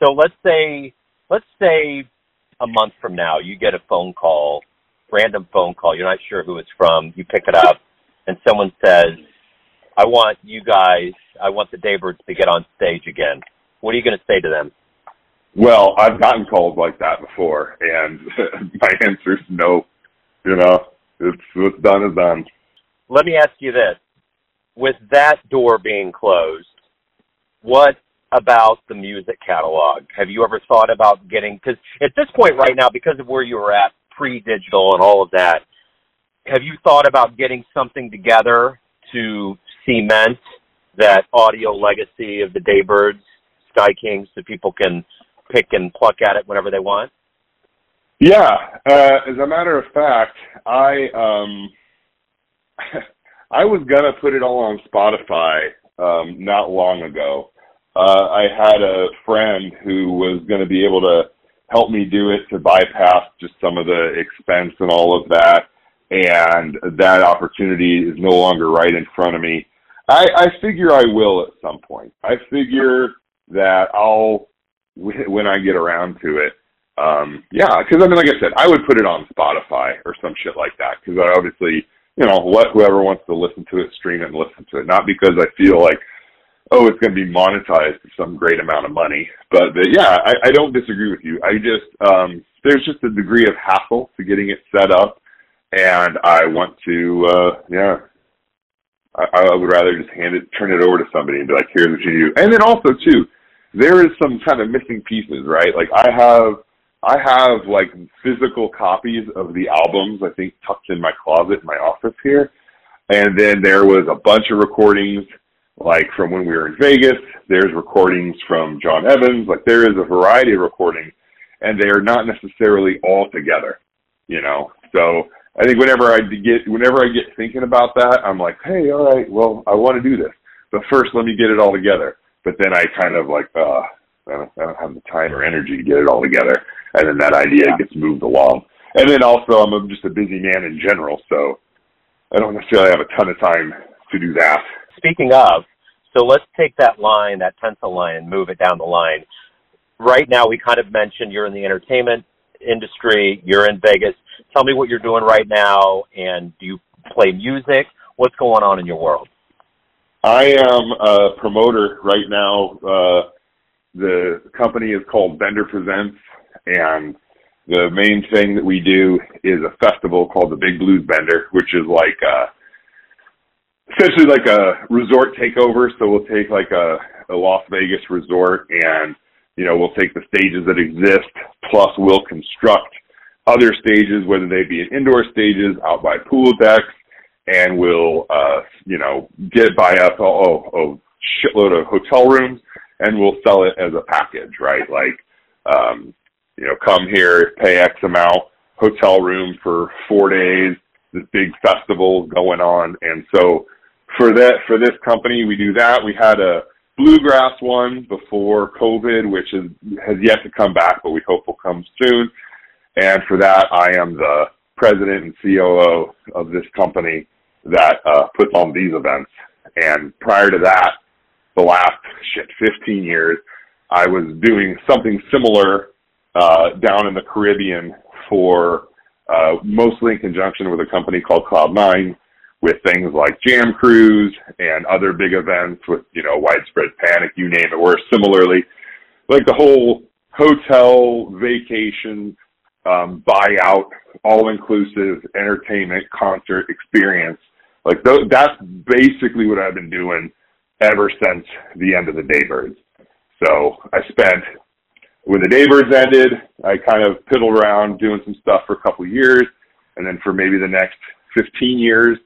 So let's say, let's say a month from now, you get a phone call, random phone call. You're not sure who it's from. You pick it up, and someone says, "I want you guys. I want the Daybirds to get on stage again." What are you going to say to them? Well, I've gotten calls like that before, and my answer is no you know, it's what's done is done. Let me ask you this: with that door being closed, what about the music catalog? Have you ever thought about getting? Because at this point right now, because of where you were at pre-digital and all of that, have you thought about getting something together to cement that audio legacy of the Daybirds, Sky Kings, so people can pick and pluck at it whenever they want? Yeah, uh, as a matter of fact, I um, I was gonna put it all on Spotify um, not long ago. Uh, I had a friend who was gonna be able to help me do it to bypass just some of the expense and all of that, and that opportunity is no longer right in front of me. I, I figure I will at some point. I figure that I'll when I get around to it um, yeah, because I mean, like I said, I would put it on Spotify or some shit like that because I obviously, you know, let whoever wants to listen to it stream it and listen to it. Not because I feel like, oh, it's going to be monetized for some great amount of money. But, but yeah, I, I don't disagree with you. I just um, there's just a degree of hassle to getting it set up, and I want to, uh, yeah. I, I would rather just hand it, turn it over to somebody and be like, "Here's what you do." And then also too, there is some kind of missing pieces, right? Like I have I have like physical copies of the albums, I think tucked in my closet in my office here. And then there was a bunch of recordings like from when we were in Vegas. There's recordings from John Evans. Like there is a variety of recordings and they are not necessarily all together, you know? So I think whenever I get, whenever I get thinking about that, I'm like, Hey, all right, well, I want to do this, but first let me get it all together. But then I kind of like, uh, I don't, I don't have the time or energy to get it all together and then that idea yeah. gets moved along. And then also, I'm just a busy man in general, so I don't necessarily have a ton of time to do that. Speaking of, so let's take that line, that pencil line, and move it down the line. Right now, we kind of mentioned you're in the entertainment industry, you're in Vegas. Tell me what you're doing right now, and do you play music? What's going on in your world? I am a promoter right now. Uh, the company is called Bender Presents and the main thing that we do is a festival called the Big Blues Bender, which is like uh essentially like a resort takeover. So we'll take like a, a Las Vegas resort and you know, we'll take the stages that exist, plus we'll construct other stages, whether they be indoor stages out by pool decks, and we'll, uh, you know, get by us all, a, a shitload of hotel rooms, and we'll sell it as a package, right? Like, um, you know, come here, pay X amount, hotel room for four days, this big festival going on, and so for that for this company, we do that. We had a bluegrass one before COVID, which is, has yet to come back, but we hope will come soon. And for that, I am the president and COO of this company that uh, puts on these events. And prior to that, the last shit 15 years, I was doing something similar uh, down in the Caribbean for uh, mostly in conjunction with a company called Cloud9 with things like Jam Cruise and other big events with, you know, widespread panic, you name it, where similarly, like the whole hotel vacation, um, buyout, all inclusive entertainment concert experience. Like th- that's basically what I've been doing ever since the end of the Daybirds. So I spent when the Daybirds ended, I kind of piddled around doing some stuff for a couple of years, and then for maybe the next 15 years,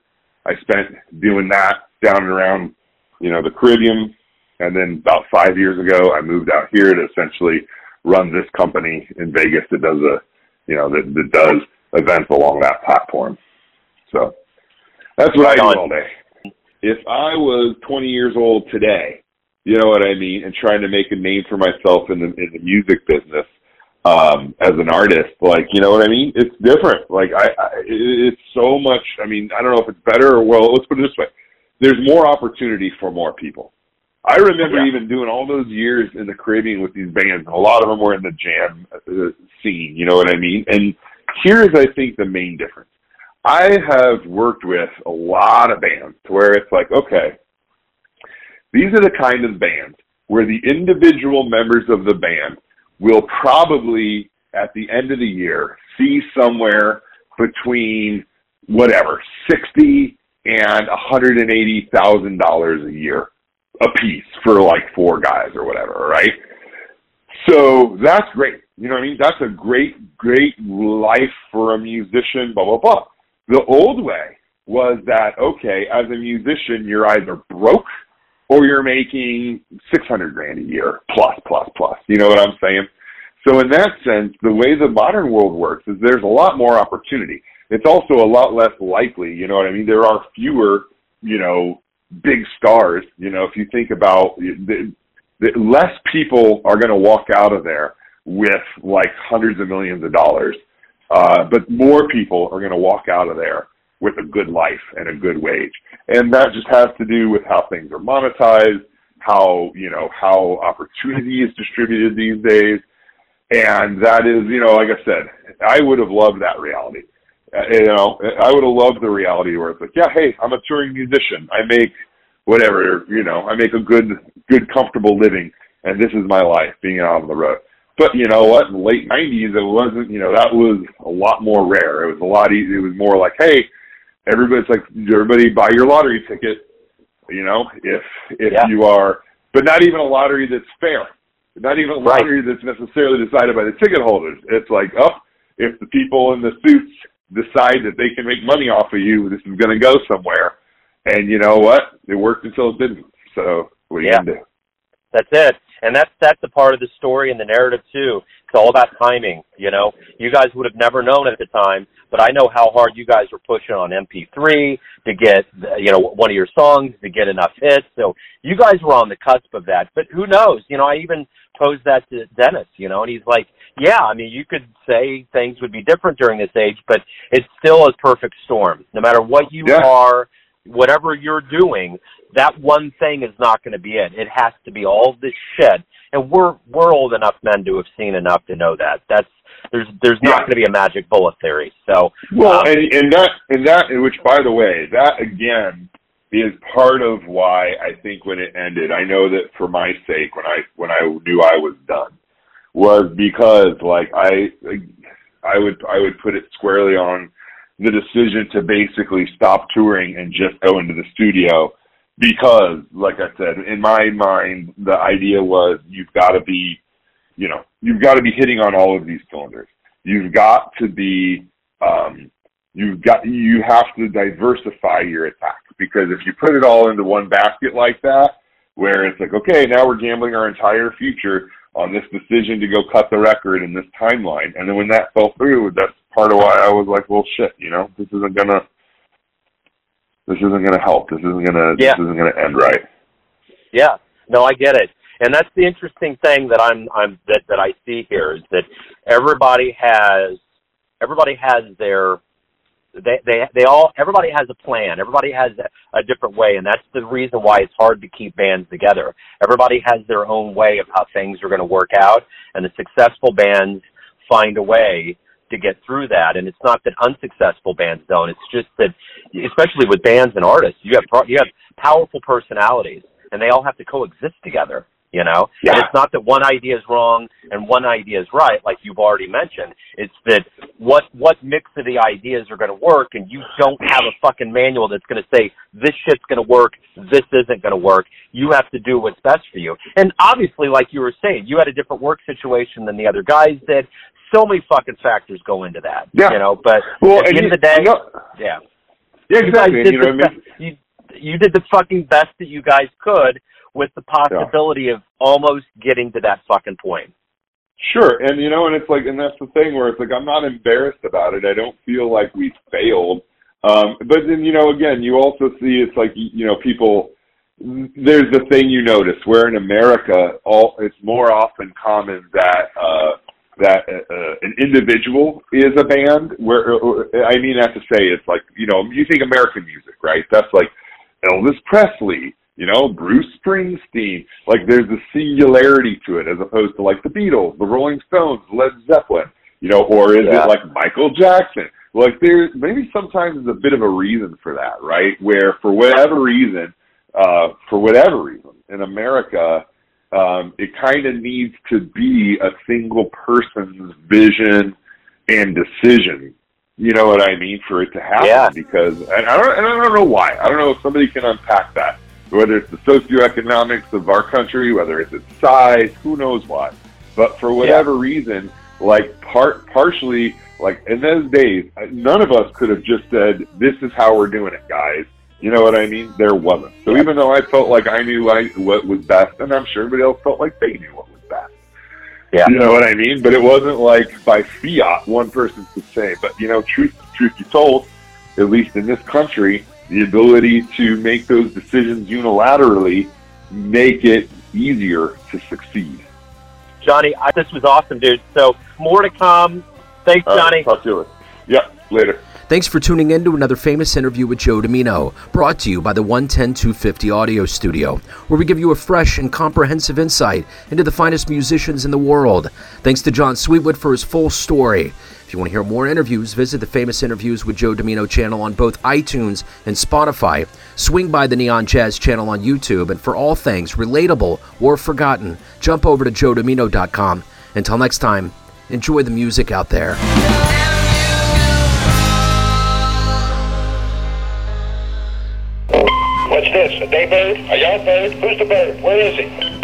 I spent doing that down and around, you know, the Caribbean. And then about five years ago, I moved out here to essentially run this company in Vegas that does a, you know, that, that does events along that platform. So that's what I do all day. If I was 20 years old today, you know what I mean, and trying to make a name for myself in the in the music business, um, as an artist. Like, you know what I mean? It's different. Like, I, I, it's so much. I mean, I don't know if it's better or well. Let's put it this way: there's more opportunity for more people. I remember yeah. even doing all those years in the Caribbean with these bands. A lot of them were in the jam uh, scene. You know what I mean? And here's, I think, the main difference. I have worked with a lot of bands where it's like, okay, these are the kind of bands where the individual members of the band will probably at the end of the year see somewhere between whatever sixty and a hundred and eighty thousand dollars a year a piece for like four guys or whatever, right? So that's great. You know what I mean? That's a great, great life for a musician, blah, blah, blah. The old way was that, okay, as a musician, you're either broke or you're making 600 grand a year plus, plus, plus. You know what I'm saying? So in that sense, the way the modern world works is there's a lot more opportunity. It's also a lot less likely, you know what I mean? There are fewer, you know, big stars. You know, if you think about the, the less people are going to walk out of there with like hundreds of millions of dollars, uh, but more people are going to walk out of there with a good life and a good wage. And that just has to do with how things are monetized, how, you know, how opportunity is distributed these days. And that is, you know, like I said, I would have loved that reality. Uh, you know, I would have loved the reality where it's like, yeah, hey, I'm a touring musician. I make whatever, you know, I make a good, good, comfortable living, and this is my life, being out on the road. But you know what? In the late '90s, it wasn't. You know, that was a lot more rare. It was a lot easier. It was more like, hey, everybody's like everybody buy your lottery ticket you know if if yeah. you are but not even a lottery that's fair not even a lottery right. that's necessarily decided by the ticket holders it's like oh if the people in the suits decide that they can make money off of you this is going to go somewhere and you know what it worked until it didn't so what you yeah. to do that's it and that's that's a part of the story and the narrative too it's all about timing you know you guys would have never known at the time but I know how hard you guys were pushing on MP3 to get, you know, one of your songs to get enough hits. So you guys were on the cusp of that. But who knows? You know, I even posed that to Dennis, you know, and he's like, yeah, I mean, you could say things would be different during this age, but it still is perfect storm. No matter what you yeah. are, whatever you're doing, that one thing is not going to be it. It has to be all this shit. And we're we're old enough men to have seen enough to know that. That's there's there's not yeah. going to be a magic bullet theory. So well, um, and, and that and that which by the way, that again is part of why I think when it ended, I know that for my sake, when I when I knew I was done, was because like I I would I would put it squarely on the decision to basically stop touring and just go into the studio because, like I said, in my mind, the idea was you've got to be, you know, you've got to be hitting on all of these cylinders. You've got to be, um, you've got, you have to diversify your attack because if you put it all into one basket like that, where it's like, okay, now we're gambling our entire future on this decision to go cut the record in this timeline, and then when that fell through, that's part of why I was like, well, shit, you know, this isn't gonna this isn't going to help. This isn't going to Yeah. this isn't going to end right. Yeah, no, I get it, and that's the interesting thing that I'm I'm that that I see here is that everybody has everybody has their they they they all everybody has a plan. Everybody has a, a different way, and that's the reason why it's hard to keep bands together. Everybody has their own way of how things are going to work out, and the successful bands find a way to get through that. And it's not that unsuccessful bands don't. It's just that, especially with bands and artists, you have you have powerful personalities, and they all have to coexist together. You know, Yeah. and it's not that one idea is wrong and one idea is right, like you've already mentioned. It's that what what mix of the ideas are going to work, and you don't have a fucking manual that's going to say this shit's going to work, this isn't going to work. You have to do what's best for you. And obviously, like you were saying, you had a different work situation than the other guys did. So many fucking factors go into that. Yeah. You know, but Well, at the end you- of the day, yeah. Yeah, exactly. you know what I mean? you you did the fucking best that you guys could with the possibility of almost getting to that fucking point. Sure, and you know, and it's like, and that's the thing where it's like I'm not embarrassed about it. I don't feel like we failed. Um, but then you know, again, you also see it's like you know, people. There's the thing you notice where in America, all it's more often common that uh, that uh, an individual is a band. Where I mean, not to say it's like you know, you think American music, right? That's like Elvis Presley, you know, Bruce Springsteen. Like there's a singularity to it as opposed to like the Beatles, the Rolling Stones, Led Zeppelin, you know, or is Yeah. it like Michael Jackson? Like there maybe sometimes there's a bit of a reason for that, right? Where for whatever reason, uh, for whatever reason, in America, um, it kind of needs to be a single person's vision and decision. You know what I mean? For it to happen, Yeah. because and I don't, and I don't know why. I don't know if somebody can unpack that. Whether it's the socioeconomics of our country, whether it's its size, who knows what. But for whatever reason, like part partially, like in those days, uh, none of us could have just said, "This is how we're doing it, guys." You know what I mean? There wasn't. So even though I felt like I knew I, what was best, and I'm sure everybody else felt like they knew what was. Yeah. You know what I mean? But it wasn't like by fiat one person could say. But you know, truth truth be told, at least in this country, the ability to make those decisions unilaterally make it easier to succeed. Johnny, I, this was awesome, dude. So more to come. Thanks, All right, Johnny. talk to you later. Yep, later. Thanks for tuning in to another famous interview with Joe Dimino, brought to you by the 110 250 Audio Studio, where we give you a fresh and comprehensive insight into the finest musicians in the world. Thanks to Jon Sweetwood for his full story. If you want to hear more interviews, visit the Famous Interviews with Joe Dimino channel on both iTunes and Spotify. Swing by the Neon Jazz channel on YouTube, and for all things relatable or forgotten, jump over to joedimino.com. Until next time, enjoy the music out there. This? A day bird? A young bird? Who's the bird? Where is he?